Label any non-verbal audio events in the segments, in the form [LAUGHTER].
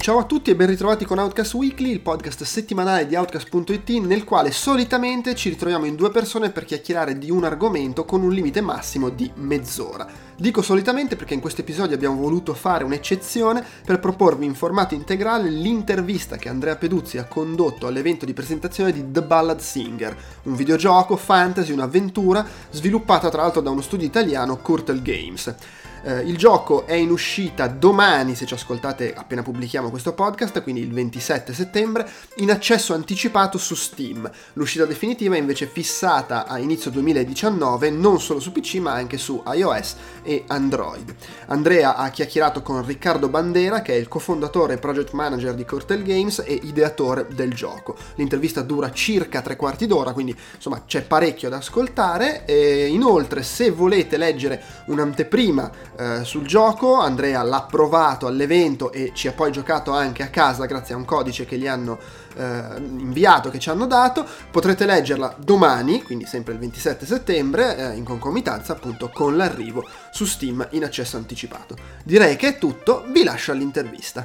Ciao a tutti e ben ritrovati con Outcast Weekly, il podcast settimanale di Outcast.it nel quale solitamente ci ritroviamo in due persone per chiacchierare di un argomento con un limite massimo di mezz'ora. Dico solitamente perché in questo episodio abbiamo voluto fare un'eccezione per proporvi in formato integrale l'intervista che Andrea Peduzzi ha condotto all'evento di presentazione di The Ballad Singer, un videogioco fantasy, un'avventura sviluppata tra l'altro da uno studio italiano Curtel Games. Eh, il gioco è in uscita domani, se ci ascoltate appena pubblichiamo questo podcast, quindi il 27 settembre, in accesso anticipato su Steam. L'uscita definitiva è invece fissata a inizio 2019 non solo su PC ma anche su iOS e Android. Andrea ha chiacchierato con Riccardo Bandera, che è il cofondatore e project manager di Cortel Games e ideatore del gioco. L'intervista dura circa tre quarti d'ora, quindi insomma c'è parecchio da ascoltare. E inoltre, se volete leggere un'anteprima eh, sul gioco. Andrea l'ha provato all'evento e ci ha poi giocato anche a casa grazie a un codice che gli hanno eh, inviato, che ci hanno dato. Potrete leggerla domani, quindi sempre il 27 settembre, eh, in concomitanza appunto con l'arrivo su Steam in accesso anticipato. Direi che è tutto, vi lascio all'intervista.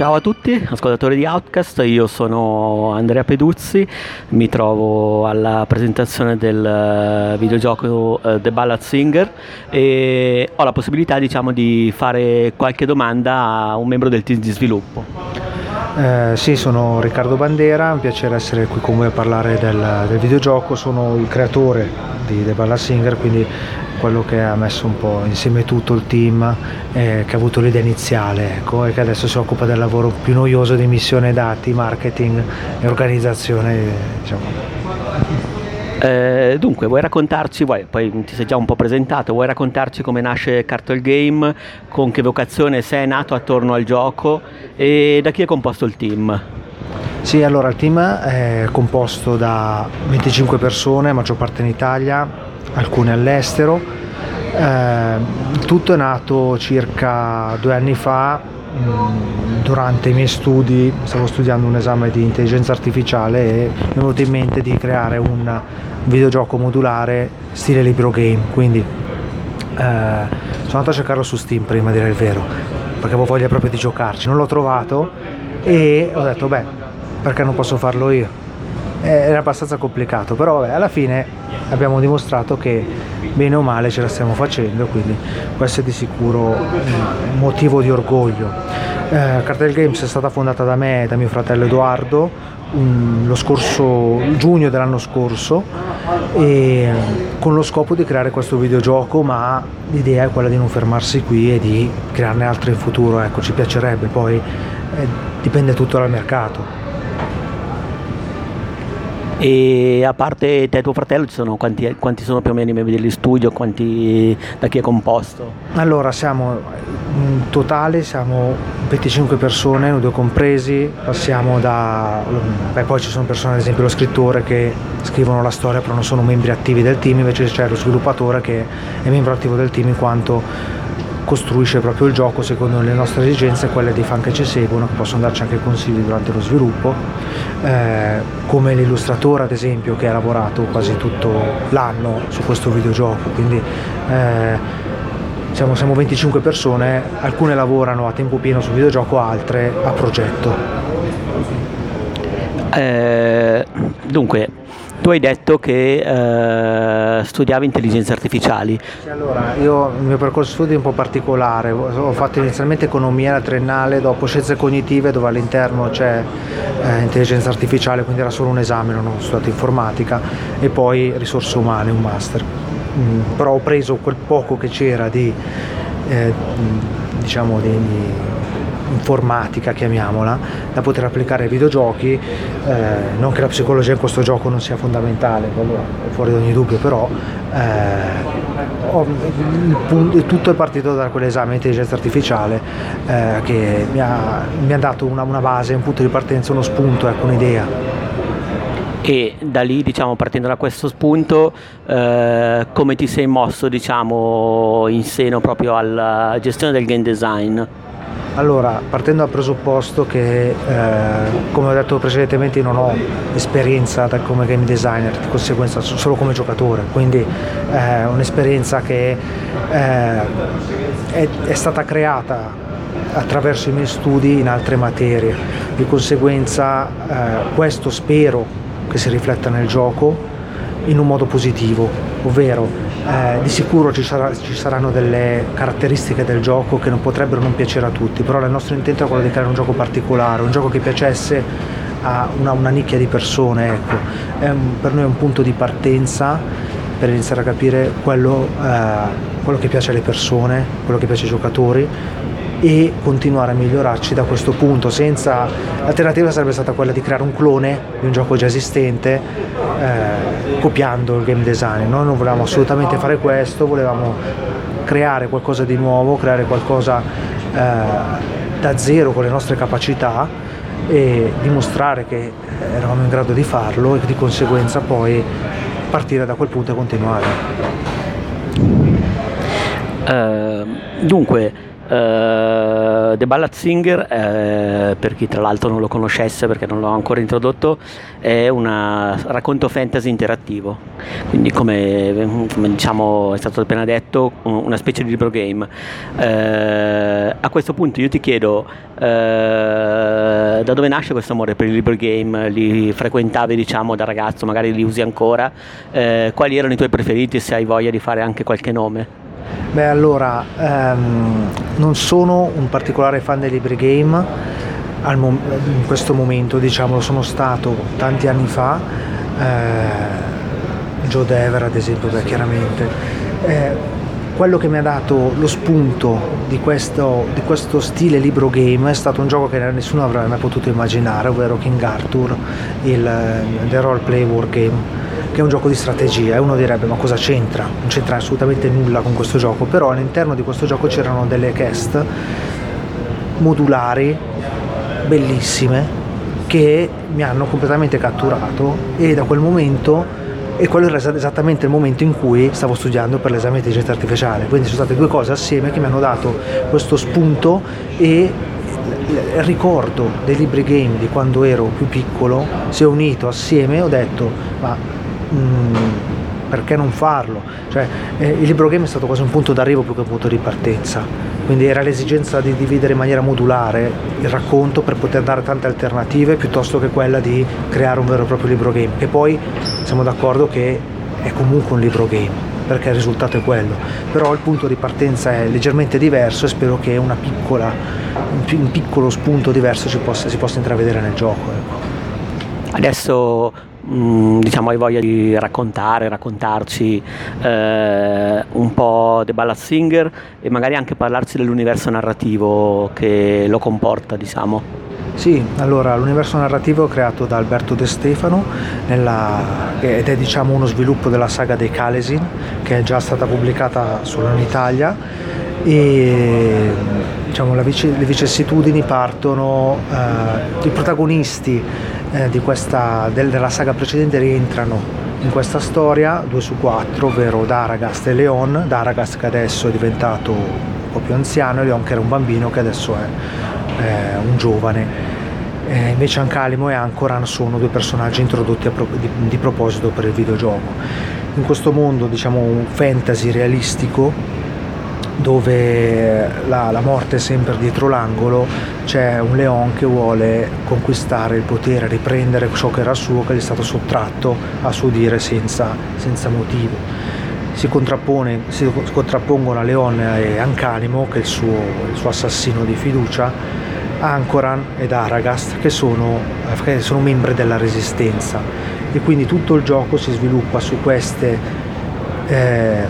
Ciao a tutti, ascoltatori di Outcast, io sono Andrea Peduzzi, mi trovo alla presentazione del eh, videogioco uh, The Ballad Singer e ho la possibilità diciamo, di fare qualche domanda a un membro del team di sviluppo. Eh, sì, sono Riccardo Bandera, è un piacere essere qui con voi a parlare del, del videogioco, sono il creatore di The Ballad Singer, quindi quello che ha messo un po' insieme tutto il team, eh, che ha avuto l'idea iniziale ecco, e che adesso si occupa del lavoro più noioso di missione dati, marketing e organizzazione. Diciamo. Eh, dunque, vuoi raccontarci, vuoi, poi ti sei già un po' presentato, vuoi raccontarci come nasce Cartel Game, con che vocazione sei nato attorno al gioco e da chi è composto il team? Sì, allora il team è composto da 25 persone, maggior parte in Italia, alcune all'estero. Eh, tutto è nato circa due anni fa mm, durante i miei studi stavo studiando un esame di intelligenza artificiale e mi è venuto in mente di creare un videogioco modulare stile libro game quindi eh, sono andato a cercarlo su Steam prima a dire il vero perché avevo voglia proprio di giocarci non l'ho trovato e ho detto beh perché non posso farlo io era abbastanza complicato però vabbè, alla fine abbiamo dimostrato che bene o male ce la stiamo facendo quindi questo è di sicuro un motivo di orgoglio. Eh, Cartel Games è stata fondata da me e da mio fratello Edoardo um, lo scorso giugno dell'anno scorso e con lo scopo di creare questo videogioco ma l'idea è quella di non fermarsi qui e di crearne altri in futuro ecco ci piacerebbe poi eh, dipende tutto dal mercato E a parte te e tuo fratello, sono, quanti, quanti, sono più o meno i membri dello studio? Quanti, da chi è composto? Allora, siamo in totale siamo 25 persone, noi due compresi, passiamo da... Beh, poi ci sono persone, ad esempio lo scrittore che scrivono la storia però non sono membri attivi del team, invece c'è lo sviluppatore che è membro attivo del team in quanto costruisce proprio il gioco secondo le nostre esigenze e quelle dei fan che ci seguono, che possono darci anche consigli durante lo sviluppo, eh, come l'illustratore ad esempio che ha lavorato quasi tutto l'anno su questo videogioco, quindi eh, siamo, siamo 25 persone, alcune lavorano a tempo pieno sul videogioco, altre a progetto. Eh, dunque, hai detto che eh, studiavi intelligenze artificiali. Allora, io il mio percorso studi è un po' particolare, ho fatto inizialmente economia la triennale, dopo scienze cognitive dove all'interno c'è eh, intelligenza artificiale, quindi era solo un esame, non ho studiato informatica, e poi risorse umane, un master. Mm, però ho preso quel poco che c'era di, eh, diciamo, di, di informatica, chiamiamola, da poter applicare ai videogiochi, eh, non che la psicologia in questo gioco non sia fondamentale, è fuori da ogni dubbio, però eh, tutto è partito da quell'esame di intelligenza artificiale eh, che mi ha, mi ha dato una, una, base, un punto di partenza, uno spunto, ecco, un'idea. E da lì, diciamo, partendo da questo spunto, eh, come ti sei mosso diciamo, in seno proprio alla gestione del game design? Allora, partendo dal presupposto che, eh, come ho detto precedentemente, non ho esperienza come game designer, di conseguenza so- solo come giocatore, quindi è un'esperienza che eh, è, è stata creata attraverso i miei studi in altre materie, di conseguenza eh, questo spero che si rifletta nel gioco in un modo positivo, ovvero eh, di sicuro ci, sarà- ci saranno delle caratteristiche del gioco che non potrebbero non piacere a tutti, però il nostro intento è quello di creare un gioco particolare, un gioco che piacesse a una, una nicchia di persone, ecco. Un- per noi è un punto di partenza per iniziare a capire quello, eh, quello che piace alle persone, quello che piace ai giocatori e continuare a migliorarci da questo punto senza l'alternativa sarebbe stata quella di creare un clone di un gioco già esistente eh, copiando il game design noi non volevamo assolutamente fare questo volevamo creare qualcosa di nuovo creare qualcosa eh, da zero con le nostre capacità e dimostrare che eravamo in grado di farlo e di conseguenza poi partire da quel punto e continuare. Eh, dunque, eh, The Ballad Singer, eh, per chi tra l'altro non lo conoscesse perché non l'ho ancora introdotto, è un racconto fantasy interattivo, quindi come, come, diciamo è stato appena detto, una specie di libro game. Eh, a questo punto io ti chiedo eh, da dove nasce questo amore per i libro game? Li frequentavi diciamo da ragazzo, magari li usi ancora? Quali erano i tuoi preferiti se hai voglia di fare anche qualche nome? Beh, allora, ehm, non sono un particolare fan dei libri game, al mom- in questo momento diciamo lo sono stato tanti anni fa, eh, Joe Dever ad esempio, beh, chiaramente. Eh, quello che mi ha dato lo spunto di questo, di questo stile libro game è stato un gioco che nessuno avrebbe mai potuto immaginare, ovvero King Arthur, il, The Role Play War Game che è un gioco di strategia e uno direbbe ma cosa c'entra? Non c'entra assolutamente nulla con questo gioco, però all'interno di questo gioco c'erano delle cast modulari bellissime che mi hanno completamente catturato e da quel momento e quello era esattamente il momento in cui stavo studiando per l'esame di intelligenza artificiale, quindi sono state due cose assieme che mi hanno dato questo spunto e il ricordo dei libri game di quando ero più piccolo si è unito assieme e ho detto ma mh, perché non farlo? Cioè, eh, il libro game è stato quasi un punto d'arrivo più che un punto di partenza, quindi era l'esigenza di dividere in maniera modulare il racconto per poter dare tante alternative piuttosto che quella di creare un vero e proprio libro game, che poi siamo d'accordo che è comunque un libro game perché il risultato è quello, però il punto di partenza è leggermente diverso e spero che piccola, un piccolo spunto diverso si possa, si possa intravedere nel gioco. Ecco. Adesso mh, diciamo hai voglia di raccontare, raccontarci eh, un po' The Ballad Singer e magari anche parlarci dell'universo narrativo che lo comporta, diciamo. Sì, allora l'universo narrativo è creato da Alberto De Stefano nella, ed è diciamo uno sviluppo della saga dei Kalesin che è già stata pubblicata solo in Italia e diciamo, vice, le vicissitudini partono, eh, i protagonisti eh, questa, del, della saga precedente rientrano in questa storia, due su quattro, ovvero Daragast e Leon, Daragast che adesso è diventato un po' più anziano e Leon che era un bambino che adesso è eh, un giovane. Eh, invece Ancalimo e Ancoran sono due personaggi introdotti pro- di, di, proposito per il videogioco. In questo mondo, diciamo, fantasy realistico, dove la, la, morte è sempre dietro l'angolo, c'è un leone che vuole conquistare il potere, riprendere ciò che era suo, che gli è stato sottratto a suo dire senza, senza motivo. Si, si, contrappongono a Leone e Ancanimo, che è il suo, il suo assassino di fiducia, Ancoran ed Aragast, che sono, che sono membri della Resistenza. E quindi tutto il gioco si sviluppa su queste eh,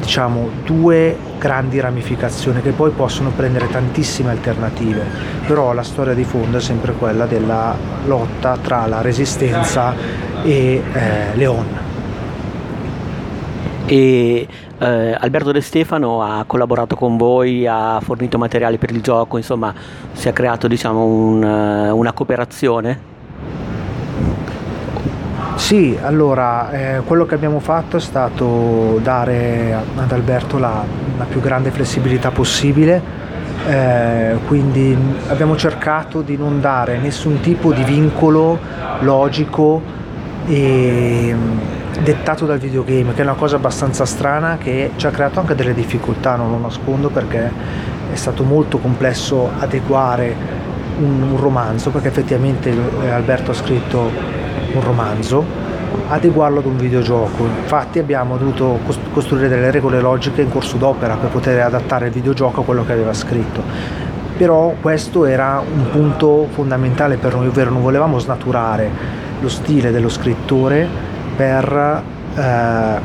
diciamo, due grandi ramificazioni che poi possono prendere tantissime alternative, però la storia di fondo è sempre quella della lotta tra la resistenza e eh, Leon. E eh, Alberto De Stefano ha collaborato con voi, ha fornito materiali per il gioco, insomma si è creato diciamo, un, una cooperazione? Sì, allora eh, quello che abbiamo fatto è stato dare ad Alberto la, la più grande flessibilità possibile eh, quindi abbiamo cercato di non dare nessun tipo di vincolo logico e dettato dal videogame, che è una cosa abbastanza strana che ci ha creato anche delle difficoltà, non lo nascondo, perché è stato molto complesso adeguare un, un romanzo, perché effettivamente eh, Alberto ha scritto un romanzo, adeguarlo ad un videogioco. Infatti abbiamo dovuto costruire delle regole logiche in corso d'opera per poter adattare il videogioco a quello che aveva scritto. Però questo era un punto fondamentale per noi, ovvero non volevamo snaturare lo stile dello scrittore per eh,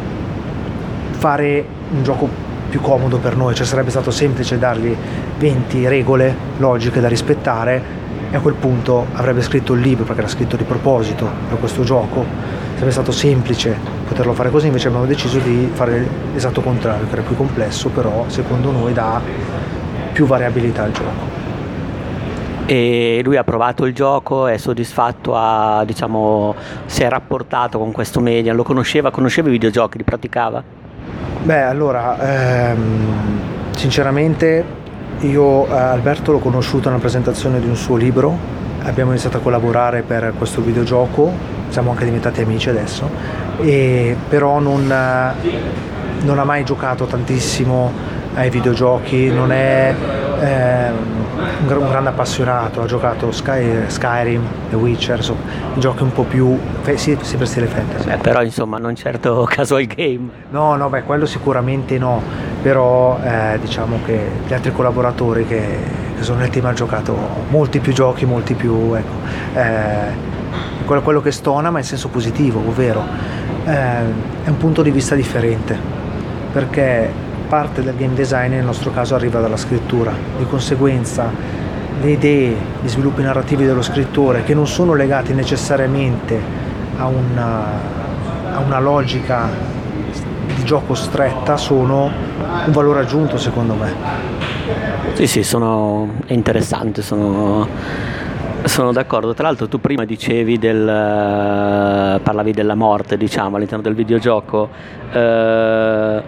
fare un gioco più comodo per noi, cioè sarebbe stato semplice dargli 20 regole logiche da rispettare e a quel punto avrebbe scritto il libro perché l'ha scritto di proposito per questo gioco. Sarebbe stato semplice poterlo fare così invece abbiamo deciso di fare l'esatto contrario che era più complesso però secondo noi dà più variabilità al gioco e lui ha provato il gioco, è soddisfatto, ha, diciamo, si è rapportato con questo media, lo conosceva, conosceva i videogiochi, li praticava? Beh, allora, ehm, sinceramente io eh, Alberto l'ho conosciuto nella presentazione di un suo libro, abbiamo iniziato a collaborare per questo videogioco, siamo anche diventati amici adesso, e però non, eh, non ha mai giocato tantissimo ai videogiochi, non è un, grande appassionato, ha giocato Sky, Skyrim, The Witcher, insomma, giochi un po' più, sì, sempre stile fantasy. Beh, però insomma non certo [LAUGHS] casual game. No, no, beh, quello sicuramente no, però eh, diciamo che gli altri collaboratori che, che, sono nel team hanno giocato molti più giochi, molti più, ecco, eh, quello, quello, che stona ma in senso positivo, ovvero eh, è un punto di vista differente, perché parte del game design nel nostro caso arriva dalla scrittura, di conseguenza le idee, gli sviluppi narrativi dello scrittore che non sono legati necessariamente a una, a una logica di gioco stretta sono un valore aggiunto secondo me. Sì, sì, sono interessanti, sono, sono d'accordo. Tra l'altro tu prima dicevi del, parlavi della morte, diciamo, all'interno del videogioco. Eh,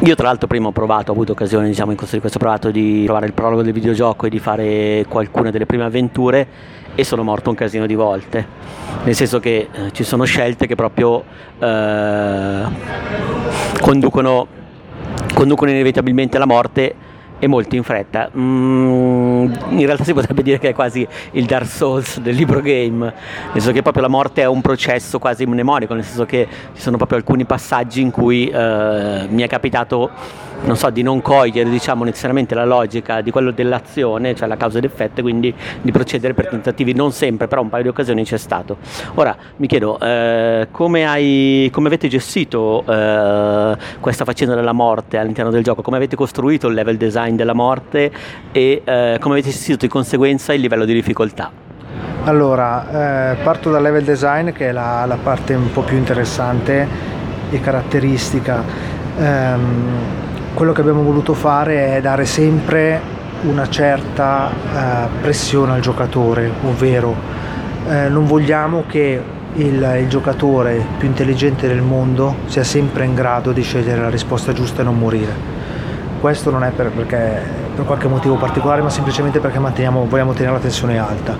io tra l'altro prima ho provato, ho avuto occasione diciamo in corso di questo provato di provare il prologo del videogioco e di fare qualcuna delle prime avventure e sono morto un casino di volte, nel senso che eh, ci sono scelte che proprio eh, conducono, conducono inevitabilmente alla morte e molto in fretta. Mm, in realtà si potrebbe dire che è quasi il Dark Souls del libro game, nel senso che proprio la morte è un processo quasi mnemonico, nel senso che ci sono proprio alcuni passaggi in cui eh, mi è capitato non so, di non cogliere diciamo, necessariamente la logica di quello dell'azione, cioè la causa ed effetto, quindi di procedere per tentativi, non sempre, però un paio di occasioni c'è stato. Ora mi chiedo, eh, come, hai, come, avete gestito eh, questa faccenda della morte all'interno del gioco? Come avete costruito il level design della morte e eh, come avete gestito di conseguenza il livello di difficoltà? Allora, eh, parto dal level design che è la, la, parte un po' più interessante e caratteristica. Um, quello che abbiamo voluto fare è dare sempre una certa eh, pressione al giocatore, ovvero eh, non vogliamo che il, il, giocatore più intelligente del mondo sia sempre in grado di scegliere la risposta giusta e non morire. Questo non è per, perché, per qualche motivo particolare, ma semplicemente perché vogliamo tenere la tensione alta.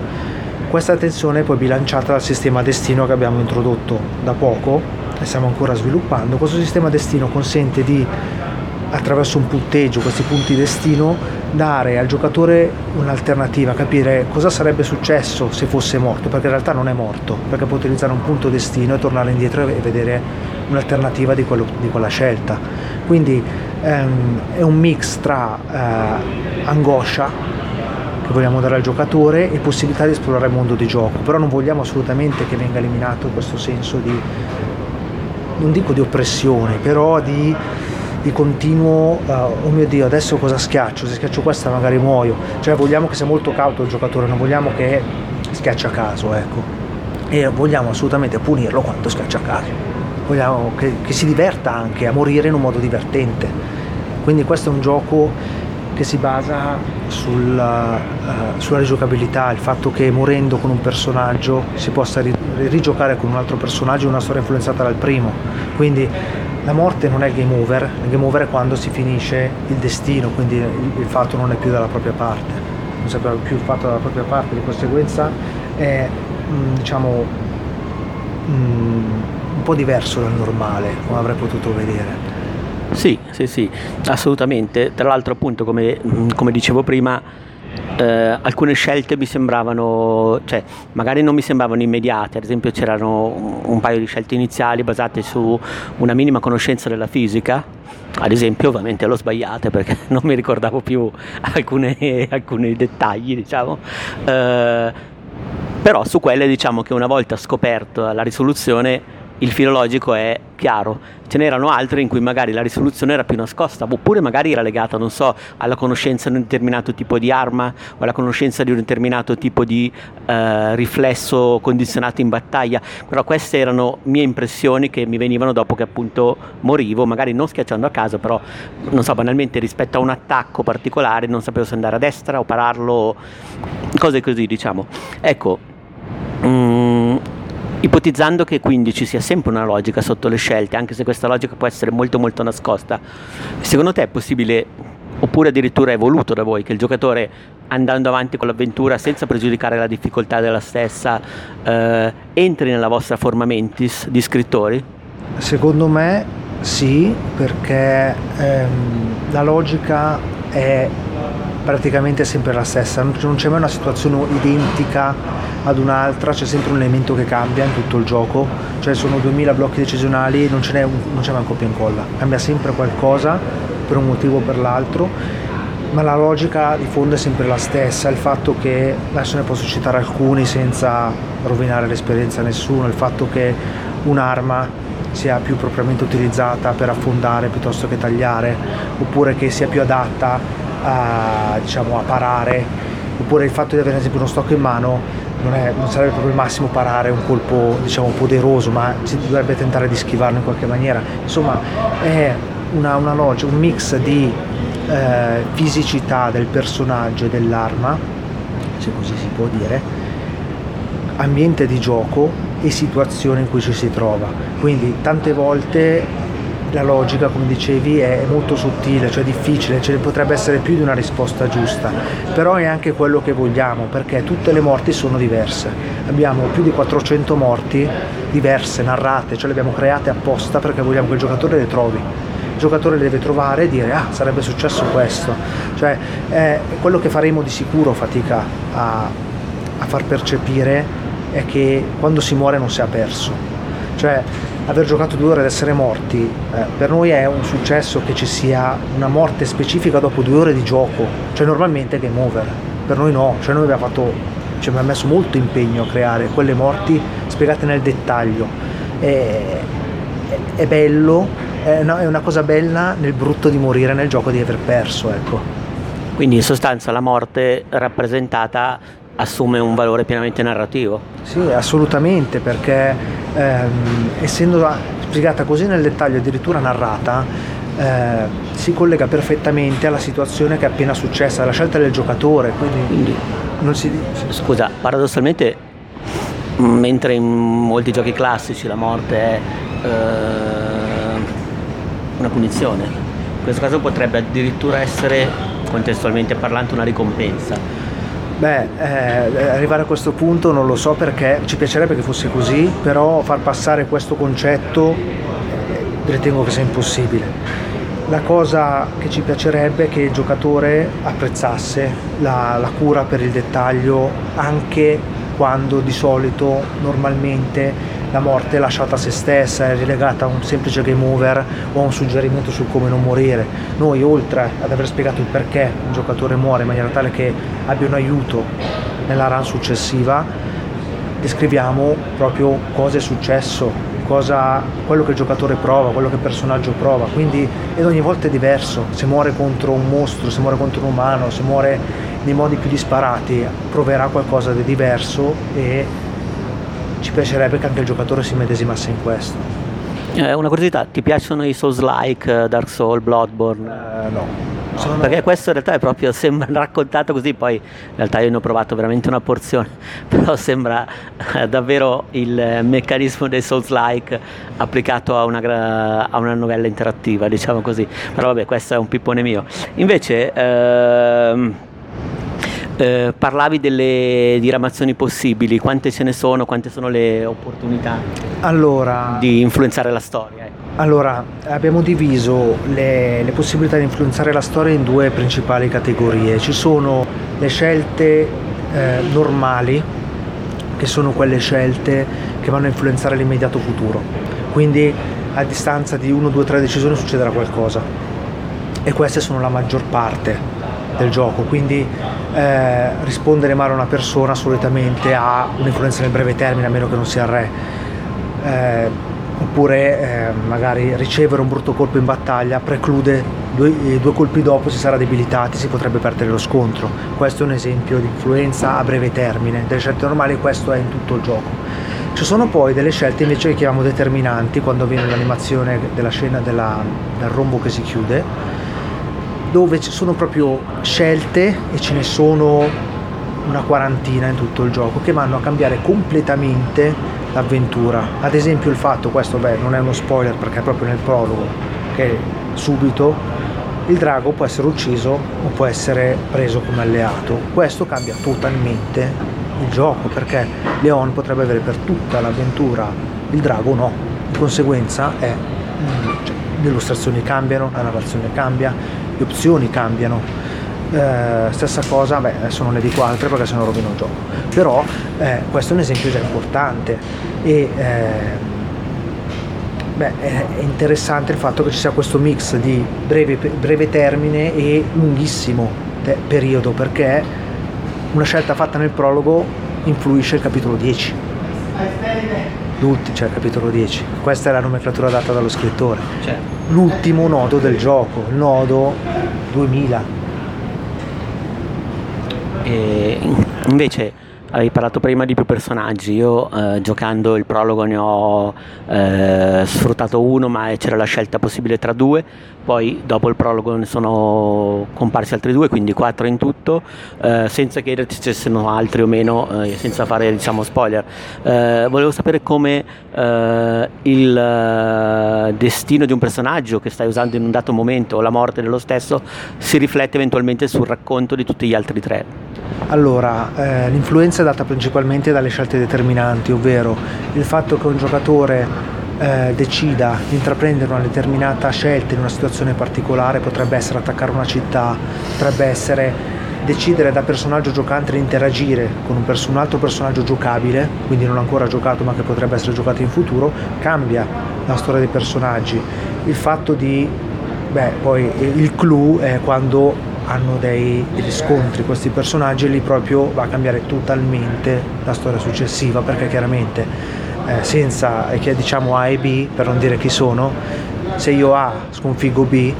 Questa tensione è poi bilanciata dal sistema destino che abbiamo introdotto da poco e stiamo ancora sviluppando. Questo sistema destino consente di attraverso un punteggio, questi punti destino, dare al giocatore un'alternativa, capire cosa sarebbe successo se fosse morto, perché in realtà non è morto, perché può utilizzare un punto destino e tornare indietro e vedere un'alternativa di, quello, di quella scelta. Quindi ehm, è un mix tra eh, angoscia che vogliamo dare al giocatore e possibilità di esplorare il mondo di gioco, però non vogliamo assolutamente che venga eliminato questo senso di, non dico di oppressione, però di di continuo, uh, oh mio Dio, adesso cosa schiaccio? Se schiaccio questa magari muoio. Cioè vogliamo che sia molto cauto il giocatore, non vogliamo che schiaccia a caso, ecco. E vogliamo assolutamente punirlo quando schiaccia a caso. Vogliamo che, che si diverta anche a morire in un modo divertente. Quindi questo è un gioco che si basa sulla, uh, sulla rigiocabilità, il fatto che morendo con un personaggio si possa ri- rigiocare con un altro personaggio una storia influenzata dal primo. Quindi la morte non è il game over, il game over è quando si finisce il destino, quindi il, fatto non è più dalla propria parte, non si è più fatto dalla propria parte, di conseguenza è mm, diciamo mm, un po' diverso dal normale, come avrei potuto vedere. Sì, sì, sì, assolutamente. Tra l'altro, appunto, come, mm, come dicevo prima, eh, alcune scelte mi sembravano, cioè magari non mi sembravano immediate, ad esempio c'erano un paio di scelte iniziali basate su una minima conoscenza della fisica, ad esempio ovviamente l'ho sbagliate perché [LAUGHS] non mi ricordavo più alcune, alcuni dettagli, diciamo. Eh, però su quelle diciamo che una volta scoperto la risoluzione il filologico è chiaro. Ce n'erano altre in cui magari la risoluzione era più nascosta, oppure magari era legata, non so, alla conoscenza di un determinato tipo di arma o alla conoscenza di un determinato tipo di eh, riflesso condizionato in battaglia. Però queste erano mie impressioni che mi venivano dopo che appunto morivo, magari non schiacciando a caso, però non so, banalmente rispetto a un attacco particolare non sapevo se andare a destra o pararlo, cose così, diciamo. Ecco. Mm, Ipotizzando che quindi ci sia sempre una logica sotto le scelte, anche se questa logica può essere molto molto nascosta, secondo te è possibile, oppure addirittura è voluto da voi, che il giocatore andando avanti con l'avventura senza pregiudicare la difficoltà della stessa, eh, entri nella vostra forma mentis di scrittori? Secondo me sì, perché ehm, la logica è praticamente sempre la stessa, non c'è mai una situazione identica ad un'altra, c'è sempre un elemento che cambia in tutto il gioco, cioè sono 2000 blocchi decisionali non, ce n'è un, non c'è mai un copia e incolla, cambia sempre qualcosa per un motivo o per l'altro, ma la logica di fondo è sempre la stessa, il fatto che, adesso ne posso citare alcuni senza rovinare l'esperienza a nessuno, il fatto che un'arma sia più propriamente utilizzata per affondare piuttosto che tagliare, oppure che sia più adatta a, diciamo, a parare, oppure il fatto di avere ad esempio uno stock in mano non, è, non, sarebbe proprio il massimo parare un colpo diciamo poderoso, ma si dovrebbe tentare di schivarlo in qualche maniera. Insomma, è una, una logica, un mix di eh, fisicità del personaggio e dell'arma, se così si può dire, ambiente di gioco e situazione in cui ci si trova. Quindi tante volte la logica, come dicevi, è molto sottile, cioè difficile, ce ne potrebbe essere più di una risposta giusta, però è anche quello che vogliamo, perché tutte le morti sono diverse. Abbiamo più di 400 morti diverse, narrate, cioè le abbiamo create apposta perché vogliamo che il giocatore le trovi. Il giocatore le deve trovare e dire ah sarebbe successo questo, cioè è quello che faremo di sicuro fatica a, a far percepire è che quando si muore non si è perso, cioè aver giocato due ore ed essere morti, eh, per noi è un successo che ci sia una morte specifica dopo due ore di gioco, cioè normalmente è game over, per noi no, cioè noi abbiamo fatto, ci abbiamo messo molto impegno a creare quelle morti spiegate nel dettaglio, è, è bello, è una, è una cosa bella nel brutto di morire nel gioco di aver perso, ecco. Quindi in sostanza la morte rappresentata assume un valore pienamente narrativo. Sì, assolutamente, perché ehm, essendo spiegata così nel dettaglio, addirittura narrata, eh, si collega perfettamente alla situazione che è appena successa, alla scelta del giocatore. Quindi, quindi non si... Scusa, paradossalmente, mentre in molti giochi classici la morte è eh, una punizione, in questo caso potrebbe addirittura essere, contestualmente parlante, una ricompensa Beh, eh, arrivare a questo punto non lo so perché ci piacerebbe che fosse così, però far passare questo concetto eh, ritengo che sia impossibile. La cosa che ci piacerebbe è che il giocatore apprezzasse la, la cura per il dettaglio anche quando di solito normalmente la morte è lasciata a se stessa, è relegata a un semplice game over o a un suggerimento su come non morire. Noi oltre ad aver spiegato il perché un giocatore muore in maniera tale che abbia un aiuto nella run successiva, descriviamo proprio cosa è successo, cosa, quello che il giocatore prova, quello che il personaggio prova, quindi ed ogni volta è diverso, se muore contro un mostro, se muore contro un umano, se muore nei modi più disparati, proverà qualcosa di diverso e ci piacerebbe che anche il giocatore si medesimasse in questo. Eh, una curiosità, ti piacciono i Souls-like, Dark Souls, Bloodborne? Eh, no. Sono- Perché questo in realtà è proprio, [LAUGHS] sembra raccontato così, poi in realtà io ne ho provato veramente una porzione, [LAUGHS] però sembra eh, davvero il eh, meccanismo dei Souls-like applicato a una, a una novella interattiva, [LAUGHS] diciamo così. Però vabbè, questo è un pippone mio. Invece... ehm, eh, parlavi delle diramazioni possibili, quante ce ne sono, quante sono le opportunità Allora, di influenzare la storia. ecco. Allora, abbiamo diviso le, le possibilità di influenzare la storia in due principali categorie. Ci sono le scelte eh, normali, che sono quelle scelte che vanno a influenzare l'immediato futuro. Quindi a distanza di 1, 2, 3 decisioni succederà qualcosa. E queste sono la maggior parte del gioco. Quindi eh, rispondere male a una persona solitamente ha un'influenza nel breve termine, a meno che non sia il re. Eh, oppure eh, magari ricevere un brutto colpo in battaglia preclude due, eh, due colpi dopo si sarà debilitati, si potrebbe perdere lo scontro. Questo è un esempio di influenza a breve termine, delle scelte normali questo è in tutto il gioco. Ci sono poi delle scelte invece che chiamiamo determinanti quando avviene l'animazione della scena della- del rombo che si chiude, dove ci sono proprio scelte e ce ne sono una quarantina in tutto il gioco che vanno a cambiare completamente l'avventura. Ad esempio il fatto, questo beh, non è uno spoiler perché è proprio nel prologo, che subito il drago può essere ucciso o può essere preso come alleato. Questo cambia totalmente il gioco perché Leon potrebbe avere per tutta l'avventura il drago no. Di conseguenza è, mm, cioè, le illustrazioni cambiano, la narrazione cambia, le opzioni cambiano. Eh, stessa cosa, beh, adesso non ne dico altre perché sennò rovino il gioco. Però eh, questo è un esempio già importante e eh, beh, è interessante il fatto che ci sia questo mix di breve, breve termine e lunghissimo te- periodo perché una scelta fatta nel prologo influisce il capitolo 10 L'ulti- cioè il capitolo 10 questa è la nomenclatura data dallo scrittore. L'ultimo nodo del gioco il nodo 2000 E invece avevi parlato prima di più personaggi, io eh, giocando il prologo ne ho eh, sfruttato uno ma c'era la scelta possibile tra due, poi dopo il prologo ne sono comparsi altri due, quindi quattro in tutto, eh, senza chiederti se ci sono altri o meno, eh, senza fare diciamo spoiler. Eh, volevo sapere come eh, il eh, destino di un personaggio che stai usando in un dato momento o la morte dello stesso si riflette eventualmente sul racconto di tutti gli altri tre. Allora, eh, l'influenza è data principalmente dalle scelte determinanti, ovvero il fatto che un giocatore eh, decida di intraprendere una determinata scelta in una situazione particolare, potrebbe essere attaccare una città, potrebbe essere decidere da personaggio giocante di interagire con un, perso- un altro personaggio giocabile, quindi non ancora giocato ma che potrebbe essere giocato in futuro, cambia la storia dei personaggi. Il fatto di, beh, poi il clou è quando hanno dei, degli scontri questi personaggi e lì proprio va a cambiare totalmente la storia successiva perché chiaramente eh, senza che diciamo A e B per non dire chi sono se io A sconfiggo B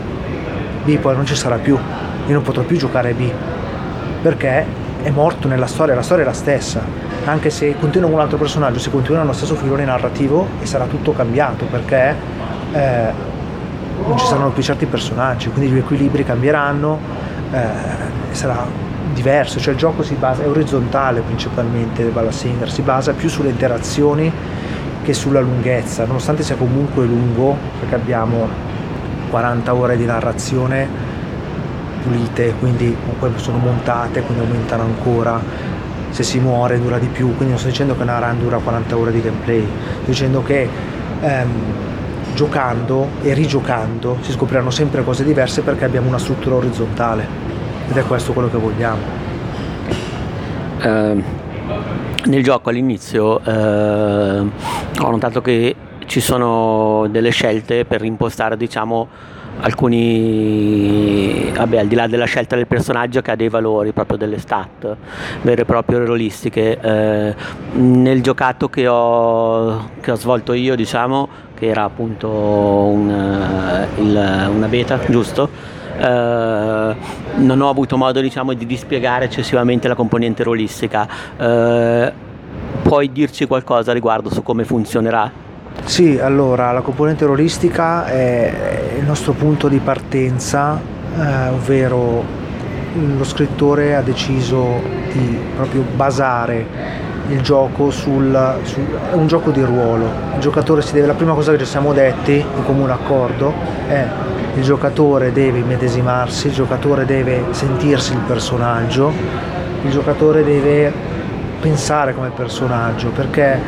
B poi non ci sarà più. Io non potrò più giocare B perché è morto nella storia la storia è la stessa. Anche se continua con un altro personaggio si continua nello stesso filone narrativo e sarà tutto cambiato perché eh, non ci saranno più certi personaggi quindi gli equilibri cambieranno eh, sarà diverso, cioè il gioco si basa, è orizzontale principalmente Balla Singer, si basa più sulle interazioni che sulla lunghezza, nonostante sia comunque lungo, perché abbiamo 40 ore di narrazione pulite, quindi poi sono montate, quindi aumentano ancora, se si muore dura di più, quindi non sto dicendo che una run dura 40 ore di gameplay, sto dicendo che ehm, giocando e rigiocando si scopriranno sempre cose diverse perché abbiamo una struttura orizzontale ed è questo quello che vogliamo. Eh, nel gioco all'inizio eh, ho notato che ci sono delle scelte per impostare diciamo alcuni vabbè al di là della scelta del personaggio che ha dei valori proprio delle stat vere e proprie rolistiche eh, nel giocato che ho, che ho svolto io diciamo che era appunto un, eh, il- una beta giusto? Eh, non ho avuto modo diciamo di dispiegare eccessivamente la componente rolistica. Eh, puoi dirci qualcosa riguardo su come funzionerà Sì, allora la componente rolistica è il nostro punto di partenza eh, ovvero lo scrittore ha deciso di proprio basare il gioco sul, è un gioco di ruolo. Il giocatore si deve, la prima cosa che ci siamo detti in comune accordo è il giocatore deve immedesimarsi, il giocatore deve sentirsi il personaggio, il giocatore deve pensare come personaggio perché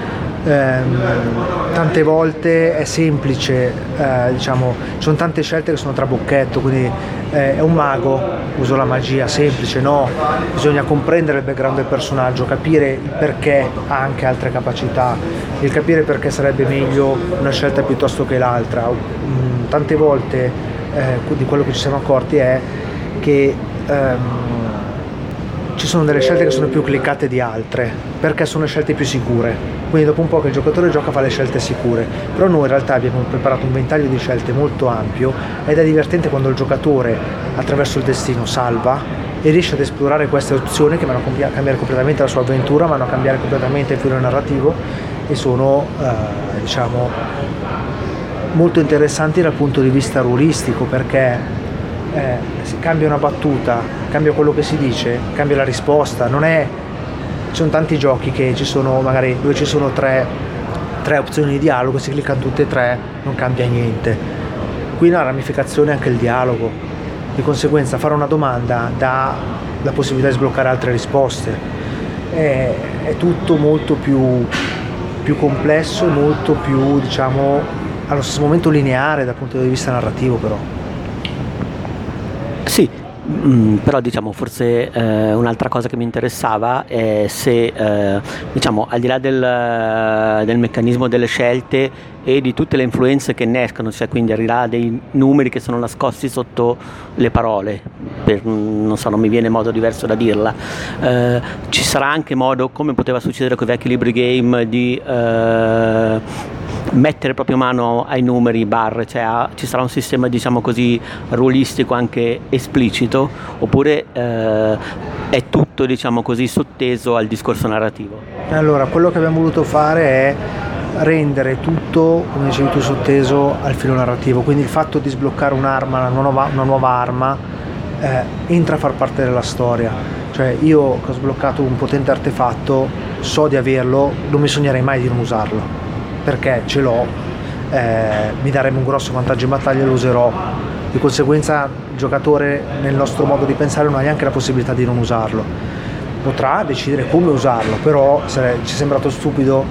ehm, tante volte è semplice, eh, diciamo, ci sono tante scelte che sono trabocchetto, quindi eh, è un mago, uso la magia, semplice, no, bisogna comprendere il background del personaggio, capire il perché ha anche altre capacità, il capire perché sarebbe meglio una scelta piuttosto che l'altra. Mm, tante volte eh, di quello che ci siamo accorti è che ehm, ci sono delle scelte che sono più cliccate di altre, perché sono scelte più sicure. Quindi dopo un po' che il giocatore gioca fa le scelte sicure, però noi in realtà abbiamo preparato un ventaglio di scelte molto ampio ed è divertente quando il giocatore attraverso il destino salva e riesce ad esplorare queste opzioni che vanno a cambiare completamente la sua avventura, vanno a cambiare completamente il filo narrativo e sono eh, diciamo molto interessanti dal punto di vista ruolistico perché eh, cambia una battuta, cambia quello che si dice, cambia la risposta, non è ci sono tanti giochi che ci sono magari dove ci sono tre, tre opzioni di dialogo, si cliccano tutte e tre, non cambia niente. Qui una ramificazione è anche il dialogo, di conseguenza fare una domanda dà la possibilità di sbloccare altre risposte. È, è tutto molto più, più complesso molto più, diciamo, allo stesso momento lineare dal punto di vista narrativo però. Mm, però diciamo forse eh, un'altra cosa che mi interessava è se eh, diciamo al di là del, del, meccanismo delle scelte e di tutte le influenze che ne escono, cioè quindi al di là dei numeri che sono nascosti sotto le parole, per, non so, non mi viene modo diverso da dirla, eh, ci sarà anche modo, come poteva succedere con i vecchi libri game, di eh, mettere proprio mano ai numeri, barre, cioè a, ci sarà un sistema diciamo così ruolistico anche esplicito oppure eh, è tutto diciamo così sotteso al discorso narrativo? Allora, quello che abbiamo voluto fare è rendere tutto, come dicevi tu, sotteso al filo narrativo, quindi il fatto di sbloccare un'arma, una nuova, una nuova arma, eh, entra a far parte della storia. Cioè io che ho sbloccato un potente artefatto, so di averlo, non mi sognerei mai di non usarlo perché ce l'ho, eh, mi darebbe un grosso vantaggio in battaglia e lo userò. Di conseguenza il giocatore nel nostro modo di pensare non ha neanche la possibilità di non usarlo. Potrà decidere come usarlo, però ci è sembrato stupido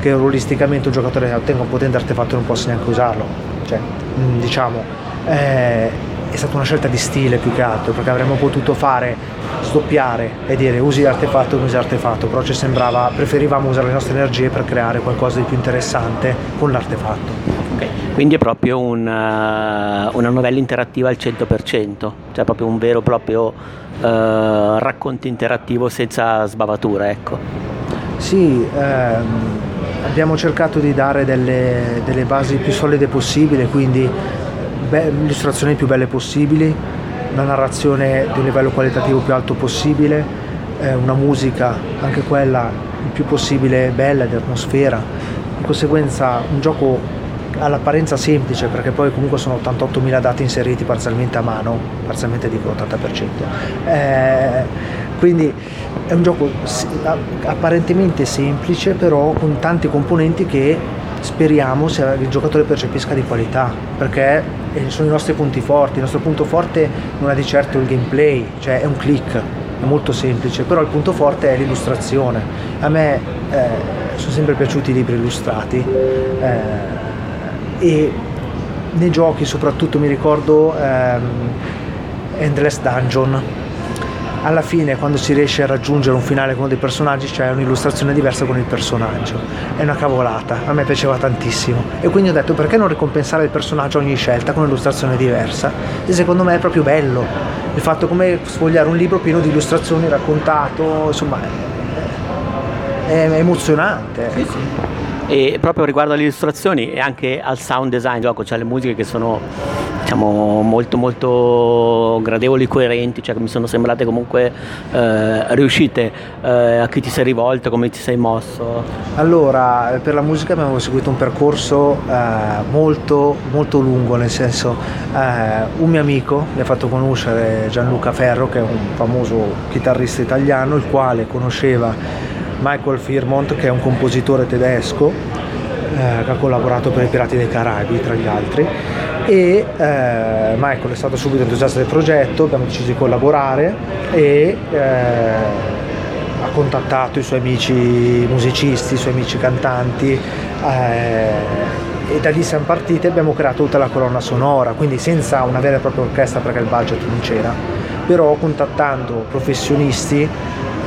che ruolisticamente un giocatore ottenga un potente artefatto e non possa neanche usarlo. Cioè, mm, diciamo, eh, è stata una scelta di stile più che altro, perché avremmo potuto fare stoppiare e dire usi l'artefatto usi l'artefatto, però ci sembrava, preferivamo usare le nostre energie per creare qualcosa di più interessante con l'artefatto. Okay. Quindi è proprio un, uh, una novella interattiva al 100%, cioè proprio un vero e proprio uh, racconto interattivo senza sbavature, ecco. Sì, ehm, abbiamo cercato di dare delle, delle basi più solide possibili, quindi be- illustrazioni più belle possibili, una narrazione di un livello qualitativo più alto possibile, eh, una musica anche quella il più possibile bella, di atmosfera. Di conseguenza un gioco all'apparenza semplice perché poi comunque sono 88.000 dati inseriti parzialmente a mano, parzialmente dico l'80%. Eh, quindi è un gioco apparentemente semplice però con tanti componenti che speriamo il giocatore percepisca di qualità perché sono i nostri punti forti. Il nostro punto forte non è di certo il gameplay, cioè è un click, è molto semplice, però il punto forte è l'illustrazione. A me eh, sono sempre piaciuti i libri illustrati eh, e nei giochi soprattutto mi ricordo ehm, Endless Dungeon alla fine quando si riesce a raggiungere un finale con uno dei personaggi c'è un'illustrazione diversa con il personaggio. È una cavolata a me piaceva tantissimo. E quindi ho detto perché non ricompensare il personaggio ogni scelta con un'illustrazione diversa? E secondo me è proprio bello. Il fatto come sfogliare un libro pieno di illustrazioni raccontato insomma è, è emozionante sì, sì. E proprio riguardo alle illustrazioni e anche al sound design del gioco, cioè le musiche che sono diciamo molto molto gradevoli, coerenti, cioè che mi sono sembrate comunque eh, riuscite. Eh, a chi ti sei rivolto, come ti sei mosso? Allora, per la musica abbiamo seguito un percorso eh, molto, molto lungo, nel senso eh, un mio amico mi ha fatto conoscere Gianluca Ferro, che è un famoso chitarrista italiano, il quale conosceva Michael Firmont, che è un compositore tedesco, eh, che ha collaborato per i Pirati dei Caraibi, tra gli altri. E eh, Michael è stato subito entusiasta del progetto, abbiamo deciso di collaborare e eh, ha contattato i suoi amici musicisti, i suoi amici cantanti eh, e da lì siamo partiti e abbiamo creato tutta la colonna sonora, quindi senza una vera e propria orchestra perché il budget non c'era, però contattando professionisti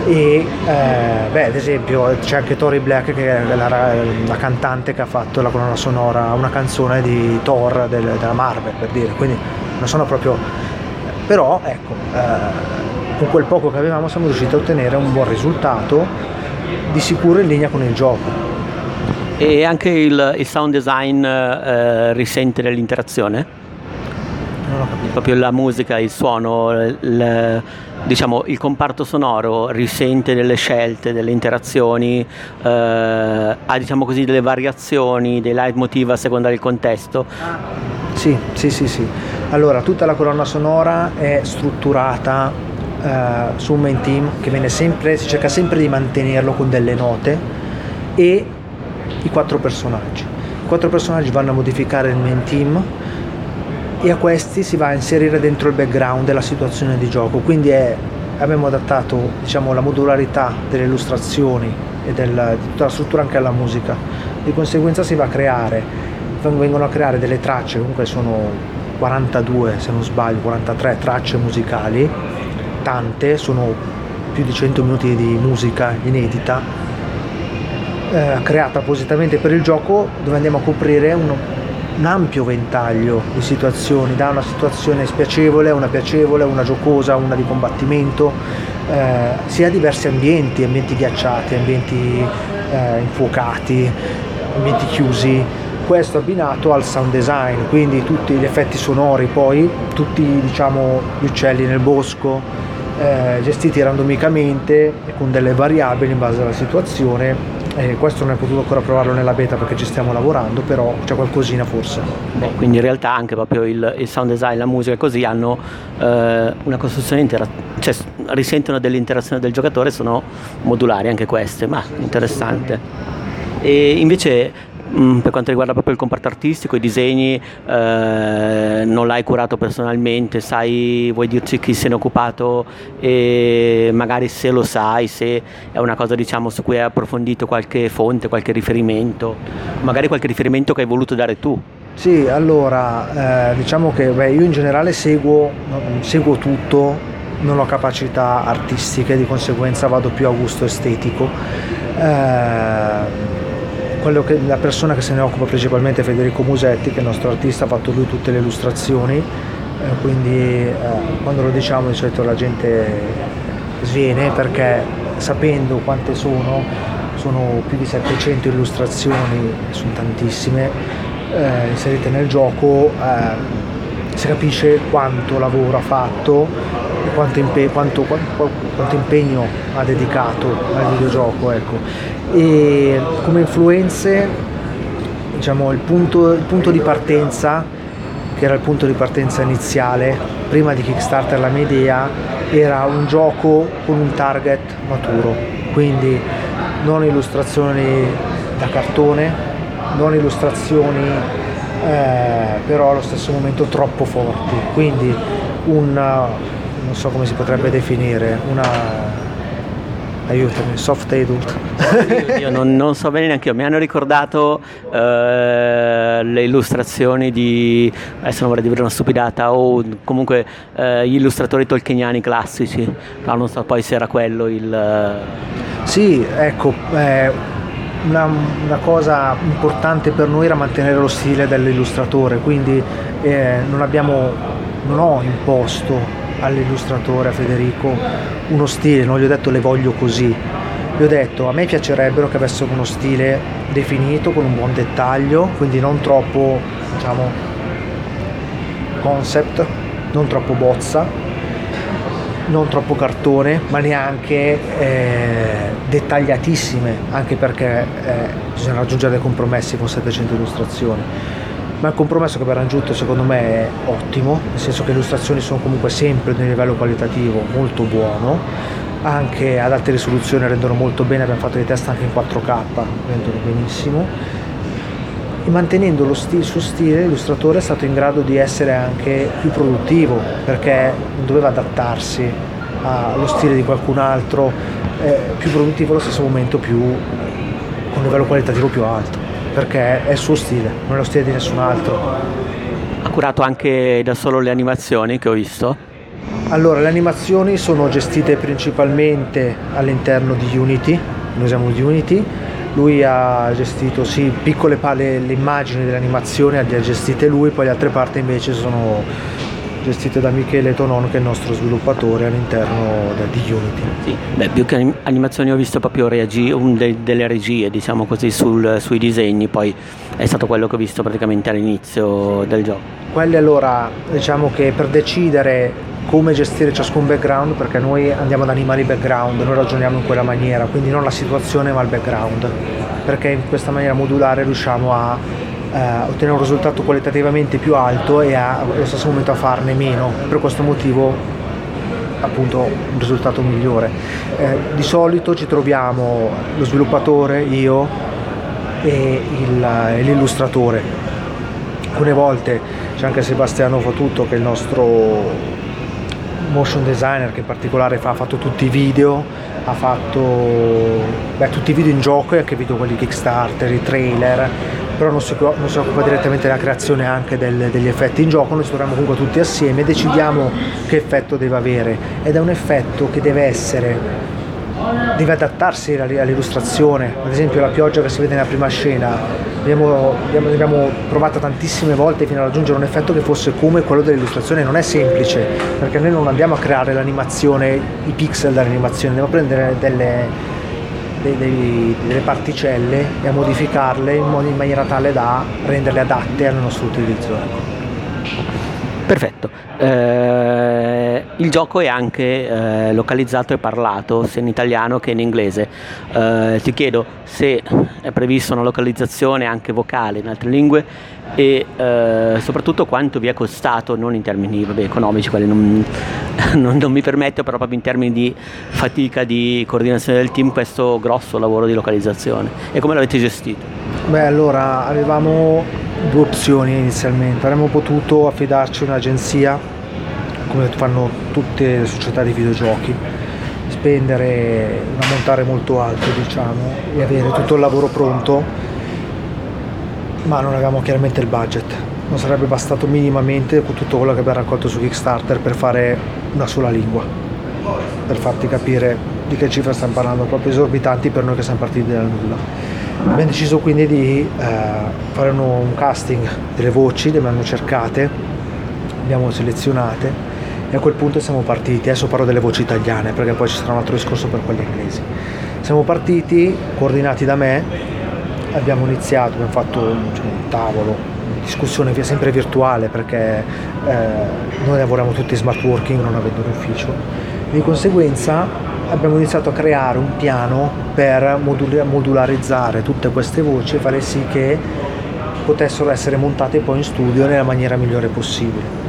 e eh, beh, ad esempio c'è anche Tori Black che è la, la, cantante che ha fatto la colonna sonora una canzone di Thor del, della Marvel per dire quindi non sono proprio però ecco eh, con quel poco che avevamo siamo riusciti a ottenere un buon risultato di sicuro in linea con il gioco e anche il, il sound design eh, risente dell'interazione? Non ho capito proprio la musica, il suono, il, diciamo, il comparto sonoro risente delle scelte, delle interazioni, eh, ha diciamo così delle variazioni, dei leitmotiv a seconda del contesto. Sì, sì, sì, sì. Allora, tutta la colonna sonora è strutturata eh, su un main team che viene sempre, si cerca sempre di mantenerlo con delle note e i quattro personaggi. I quattro personaggi vanno a modificare il main team e a questi si va a inserire dentro il background della situazione di gioco. Quindi è, abbiamo adattato diciamo, la modularità delle illustrazioni e del, di tutta la struttura anche alla musica. Di conseguenza si va a creare, vengono a creare delle tracce, comunque sono 42 se non sbaglio, 43 tracce musicali, tante, sono più di 100 minuti di musica inedita, eh, creata appositamente per il gioco dove andiamo a coprire uno, un ampio ventaglio di situazioni, da una situazione spiacevole a una piacevole, una giocosa, una di combattimento, eh, sia diversi ambienti, ambienti ghiacciati, ambienti eh, infuocati, ambienti chiusi. Questo abbinato al sound design, quindi tutti gli effetti sonori, poi tutti diciamo, gli uccelli nel bosco, eh, gestiti randomicamente con delle variabili in base alla situazione eh, questo non è potuto ancora provarlo nella beta perché ci stiamo lavorando, però c'è qualcosina forse. Beh, quindi in realtà anche proprio il, il sound design, la musica e così hanno eh, una costruzione intera, cioè risentono dell'interazione del giocatore, sono modulari anche queste, ma interessante. E invece per quanto riguarda proprio il comparto artistico, i disegni, eh, non l'hai curato personalmente, sai, vuoi dirci chi se ne è occupato e magari se lo sai, se è una cosa diciamo, su cui hai approfondito qualche fonte, qualche riferimento, magari qualche riferimento che hai voluto dare tu. Sì, allora eh, diciamo che beh, io in generale seguo, seguo tutto, non ho capacità artistiche, di conseguenza vado più a gusto estetico. Eh, che, la persona che se ne occupa principalmente è Federico Musetti, che è il nostro artista, ha fatto lui tutte le illustrazioni, eh, quindi eh, quando lo diciamo di solito la gente sviene perché sapendo quante sono, sono più di 700 illustrazioni, sono tantissime, eh, inserite nel gioco, eh, si capisce quanto lavoro ha fatto e quanto, impe- quanto, quanto, quanto impegno ha dedicato al videogioco. Ecco e come influenze diciamo il punto, il punto di partenza che era il punto di partenza iniziale prima di Kickstarter la mia idea era un gioco con un target maturo. Quindi non illustrazioni da cartone non illustrazioni eh, però allo stesso momento troppo forti. Quindi un non so come si potrebbe definire una aiutami, soft adult. io non, non, so bene neanche io, mi hanno ricordato eh, le illustrazioni di, adesso non vorrei dire una stupidata, o comunque eh, gli illustratori tolkieniani classici, no, non so poi se era quello il... Sì, ecco, eh, una, una, cosa importante per noi era mantenere lo stile dell'illustratore, quindi eh, non abbiamo, non ho imposto all'illustratore, a Federico, uno stile, non gli ho detto le voglio così, gli ho detto a me piacerebbero che avessero uno stile definito con un buon dettaglio, quindi non troppo diciamo concept, non troppo bozza, non troppo cartone, ma neanche eh, dettagliatissime, anche perché eh, bisogna raggiungere dei compromessi con 700 illustrazioni. Ma il compromesso che abbiamo raggiunto secondo me è ottimo, nel senso che le illustrazioni sono comunque sempre di un livello qualitativo molto buono, anche ad alte risoluzioni rendono molto bene, abbiamo fatto dei test anche in 4K, rendono benissimo. E mantenendo lo sti- il suo stile l'illustratore è stato in grado di essere anche più produttivo perché non doveva adattarsi allo stile di qualcun altro, eh, più produttivo allo stesso momento più con un livello qualitativo più alto perché è il suo stile, non è lo stile di nessun altro. Ha curato anche da solo le animazioni che ho visto? Allora, le animazioni sono gestite principalmente all'interno di Unity, noi usiamo Unity, lui ha gestito sì, piccole pale, le immagini delle animazioni le ha gestite lui, poi le altre parti invece sono gestite da Michele Tonon che è il nostro sviluppatore all'interno di Unity. Sì, beh, più che animazioni ho visto proprio reagi- de- delle regie, diciamo così, sul- sui disegni, poi è stato quello che ho visto praticamente all'inizio del gioco. Quelli allora, diciamo che per decidere come gestire ciascun background, perché noi andiamo ad animare i background, noi ragioniamo in quella maniera, quindi non la situazione ma il background, perché in questa maniera modulare riusciamo a eh, ottenere un risultato qualitativamente più alto e allo stesso momento a farne meno. Per questo motivo appunto un risultato migliore. Eh, di solito ci troviamo lo sviluppatore, io e il- e l'illustratore. Alcune volte c'è anche Sebastiano Fotutto che è il nostro motion designer che in particolare fa, ha fatto tutti i video, ha fatto beh, tutti i video in gioco e anche video quelli Kickstarter, i trailer, però non si, non si occupa direttamente della creazione anche del- degli effetti in gioco, noi ci comunque tutti assieme e decidiamo che effetto deve avere. Ed è un effetto che deve essere deve adattarsi all- all'illustrazione, ad esempio la pioggia che si vede nella prima scena, abbiamo, abbiamo, abbiamo provato tantissime volte fino a raggiungere un effetto che fosse come quello dell'illustrazione, non è semplice, perché noi non andiamo a creare l'animazione, i pixel dell'animazione, andiamo a prendere delle, dei- dei- delle particelle e a modificarle in, maniera tale da renderle adatte al nostro utilizzo. Perfetto. Eh, il gioco è anche eh, localizzato e parlato sia in italiano che in inglese. Eh, ti chiedo se è prevista una localizzazione anche vocale in altre lingue e eh, soprattutto quanto vi è costato, non in termini vabbè, economici, quelli non, [LAUGHS] non- non mi permetto, però proprio in termini di fatica di coordinazione del team, questo grosso lavoro di localizzazione e come l'avete gestito? Beh, allora avevamo due opzioni inizialmente. Avremmo potuto affidarci a un'agenzia, come fanno tutte le società di videogiochi, spendere un ammontare molto alto, diciamo, e avere tutto il lavoro pronto, ma non avevamo chiaramente il budget. Non sarebbe bastato minimamente con tutto quello che abbiamo raccolto su Kickstarter per fare una sola lingua, per farti capire di che cifre stiamo parlando, proprio esorbitanti per noi che siamo partiti dal nulla. Abbiamo deciso quindi di eh, fare un casting delle voci, le abbiamo cercate, abbiamo selezionate e a quel punto siamo partiti. Adesso parlo delle voci italiane perché poi ci sarà un altro discorso per quelle inglesi. Siamo partiti, coordinati da me, abbiamo iniziato, abbiamo fatto diciamo, un tavolo, una discussione sempre virtuale perché eh, noi lavoriamo tutti in smart working non avendo un ufficio. Di conseguenza abbiamo iniziato a creare un piano per modul- modularizzare tutte queste voci e fare sì che potessero essere montate poi in studio nella maniera migliore possibile.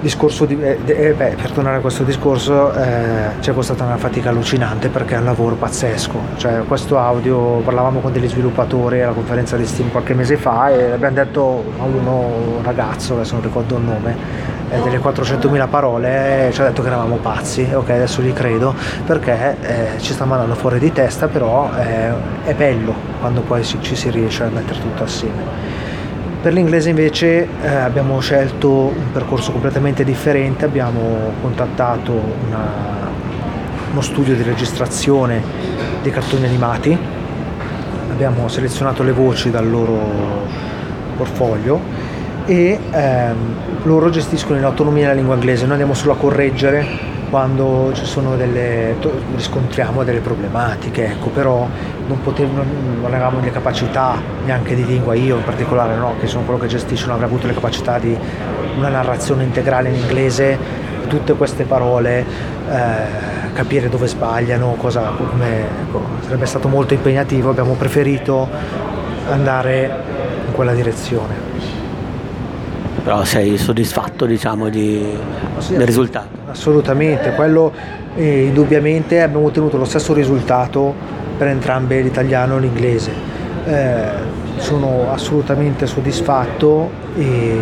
Di, eh, eh, beh, per tornare a questo discorso eh, c'è stata una fatica allucinante perché è un lavoro pazzesco, cioè questo audio parlavamo con degli sviluppatori alla conferenza di Steam qualche mese fa e abbiamo detto a uno un ragazzo, adesso non ricordo il nome, eh, delle 400.000 parole, eh, ci ha detto che eravamo pazzi, ok adesso gli credo perché eh, ci sta mandando fuori di testa però eh, è bello quando poi si- ci si riesce a mettere tutto assieme. Per l'inglese invece eh, abbiamo scelto un percorso completamente differente, abbiamo contattato una- uno studio di registrazione dei cartoni animati, abbiamo selezionato le voci dal loro portfolio e ehm, loro gestiscono in autonomia la lingua inglese, noi andiamo solo a correggere quando ci sono delle, riscontriamo delle problematiche, ecco, però non, potevo, non, avevamo le capacità neanche di lingua, io in particolare no, che sono quello che gestisce, non avrei avuto le capacità di una narrazione integrale in inglese, tutte queste parole, eh, capire dove sbagliano, cosa, come, ecco, sarebbe stato molto impegnativo, abbiamo preferito andare in quella direzione. Però sei soddisfatto diciamo, di, sì, del risultato? Assolutamente, quello eh, indubbiamente abbiamo ottenuto lo stesso risultato per entrambe l'italiano e l'inglese. Eh, sono assolutamente soddisfatto e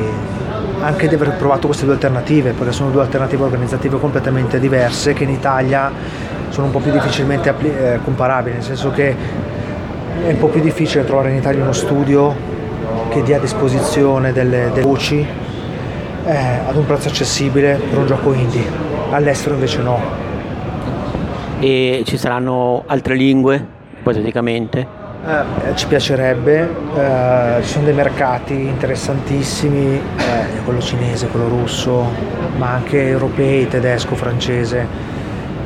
anche di aver provato queste due alternative, perché sono due alternative organizzative completamente diverse che in Italia sono un po' più difficilmente eh, comparabili, nel senso che è un po' più difficile trovare in Italia uno studio che dia a disposizione delle, delle voci eh, ad un prezzo accessibile per un gioco indie, all'estero invece no. E ci saranno altre lingue, ipoteticamente? Eh, ci piacerebbe, eh, ci sono dei mercati interessantissimi, eh, quello cinese, quello russo, ma anche europei, tedesco, francese.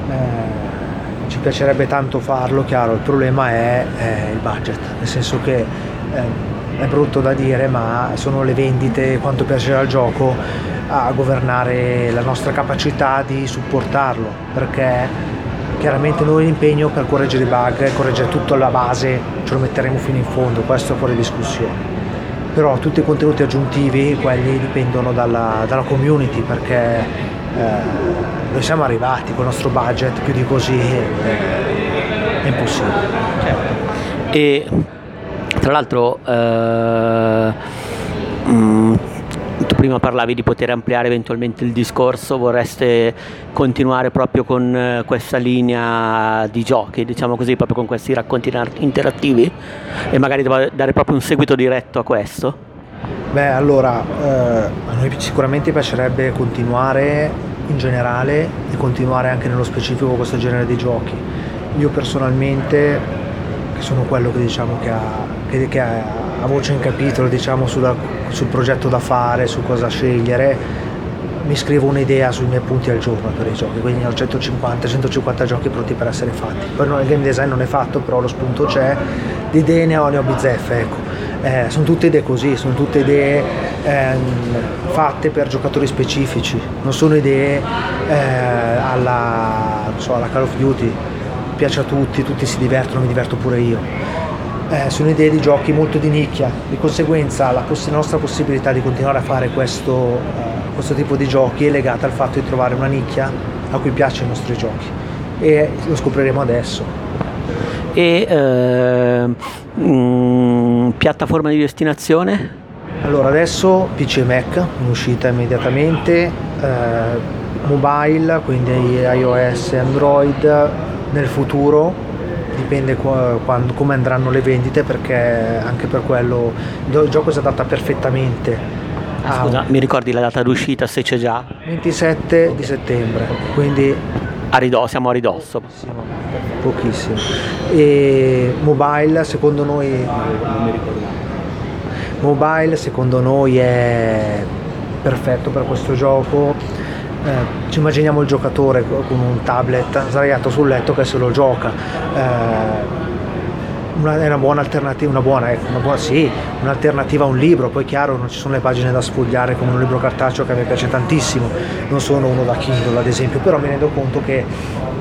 Eh, ci piacerebbe tanto farlo, chiaro, il problema è, è il budget, nel senso che ehm, è brutto da dire, ma sono le vendite, quanto piacerà il gioco a governare la nostra capacità di supportarlo, perché chiaramente noi l'impegno per correggere i bug, correggere tutto alla base, ce lo metteremo fino in fondo, questo è fuori discussione. Però tutti i contenuti aggiuntivi, quelli dipendono dalla, dalla community, perché eh, noi siamo arrivati con il nostro budget, più di così eh, è impossibile. Certo. E tra l'altro, eh, mh, mm, tu prima parlavi di poter ampliare eventualmente il discorso, vorreste continuare proprio con eh, questa linea di giochi, diciamo così, proprio con questi racconti interattivi e magari dare proprio un seguito diretto a questo? Beh, allora, eh, a noi sicuramente piacerebbe continuare in generale e continuare anche nello specifico questo genere di giochi. Io personalmente, che sono quello che diciamo che ha che, che ha voce in capitolo diciamo, sulla, sul progetto da fare, su cosa scegliere, mi scrivo un'idea sui miei punti al giorno per i giochi, quindi ho 150-150 giochi pronti per essere fatti. Poi no, il game design non è fatto, però lo spunto c'è, di idee ne ho, ne ho bizzeffe, ecco. Eh, sono tutte idee così, sono tutte idee ehm, fatte per giocatori specifici, non sono idee eh, alla, so, alla Call of Duty, piace a tutti, tutti si divertono, mi diverto pure io eh, sono idee di giochi molto di nicchia, di conseguenza la, poss- nostra possibilità di continuare a fare questo, eh, questo, tipo di giochi è legata al fatto di trovare una nicchia a cui piacciono i nostri giochi e lo scopriremo adesso. E eh, mh, piattaforma di destinazione? Allora adesso PC e Mac in uscita immediatamente, eh, mobile, quindi iOS e Android nel futuro dipende quando, come andranno le vendite perché anche per quello il gioco si adatta perfettamente. Ah, scusa, mi ricordi la data d'uscita se c'è già? 27 di settembre, quindi a ridosso, siamo a ridosso. Pochissimo. pochissimo. E mobile secondo noi. Mobile secondo noi è perfetto per questo gioco eh, ci immaginiamo il giocatore con un tablet sdraiato sul letto che se lo gioca. Eh, una, è una buona alternativa, una buona, ecco, una buona, sì, un'alternativa a un libro, poi chiaro non ci sono le pagine da sfogliare come un libro cartaceo che a me piace tantissimo, non sono uno da Kindle ad esempio, però mi rendo conto che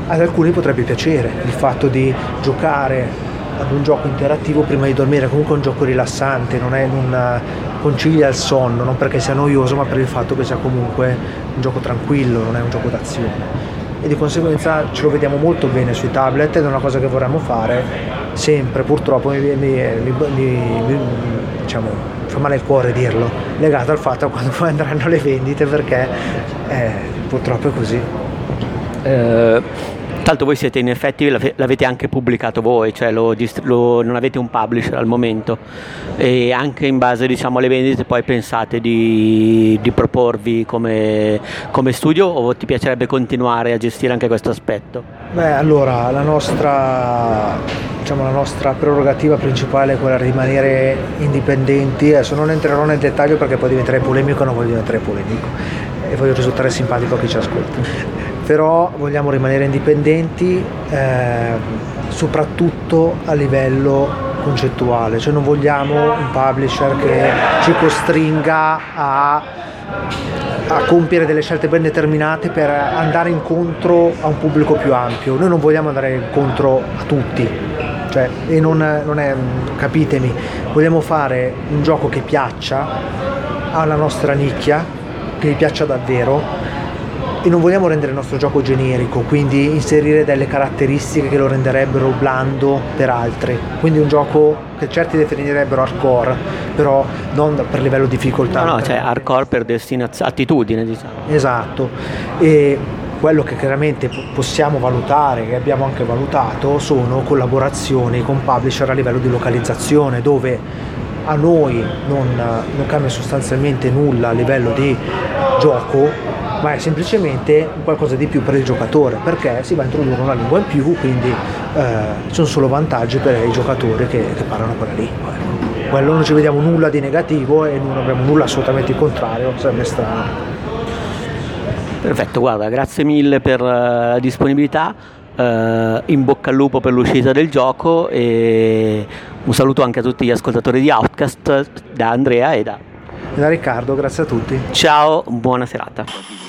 ad alcuni potrebbe piacere il fatto di giocare ad un gioco interattivo prima di dormire, comunque è un gioco rilassante, non, è, non concilia il sonno, non perché sia noioso, ma per il fatto che sia comunque un gioco tranquillo, non è un gioco d'azione. E di conseguenza ce lo vediamo molto bene sui tablet ed è una cosa che vorremmo fare sempre, purtroppo mi, mi, mi, diciamo, fa male il cuore dirlo, legato al fatto a quando poi [LAUGHS] andranno le vendite perché eh, purtroppo è così. Eh Tanto voi siete in effetti, l'avete anche pubblicato voi, cioè lo, lo, non avete un publisher al momento. E anche in base diciamo, alle vendite poi pensate di, di proporvi come, come, studio o ti piacerebbe continuare a gestire anche questo aspetto? Beh allora la nostra, diciamo, la nostra prerogativa principale è quella di rimanere indipendenti, adesso non entrerò nel dettaglio perché poi diventerei polemico non voglio diventare polemico. E voglio risultare simpatico a chi ci ascolta però vogliamo rimanere indipendenti eh, soprattutto a livello concettuale, cioè non vogliamo un publisher che ci costringa a, a compiere delle scelte ben determinate per andare incontro a un pubblico più ampio, noi non vogliamo andare incontro a tutti, cioè, e non, non è, capitemi, vogliamo fare un gioco che piaccia alla nostra nicchia, che gli piaccia davvero e non vogliamo rendere il nostro gioco generico, quindi inserire delle caratteristiche che lo renderebbero blando per altri. Quindi un gioco che certi definirebbero hardcore, però non per livello di difficoltà. No, no, cioè hardcore per destinazione, attitudine, diciamo. Esatto. E quello che chiaramente possiamo valutare, che abbiamo anche valutato, sono collaborazioni con publisher a livello di localizzazione, dove a noi non, non cambia sostanzialmente nulla a livello di gioco, ma è semplicemente qualcosa di più per il giocatore, perché si va a introdurre una lingua in più, quindi eh, ci sono solo vantaggi per i giocatori che, che parlano quella lingua. Ecco. Quello non ci vediamo nulla di negativo e non abbiamo nulla assolutamente il contrario, sarebbe strano. Perfetto, guarda, grazie mille per eh, la disponibilità, uh, in bocca al lupo per l'uscita del gioco e un saluto anche a tutti gli ascoltatori di Outcast da Andrea e da... E da Riccardo, grazie a tutti. Ciao, buona serata.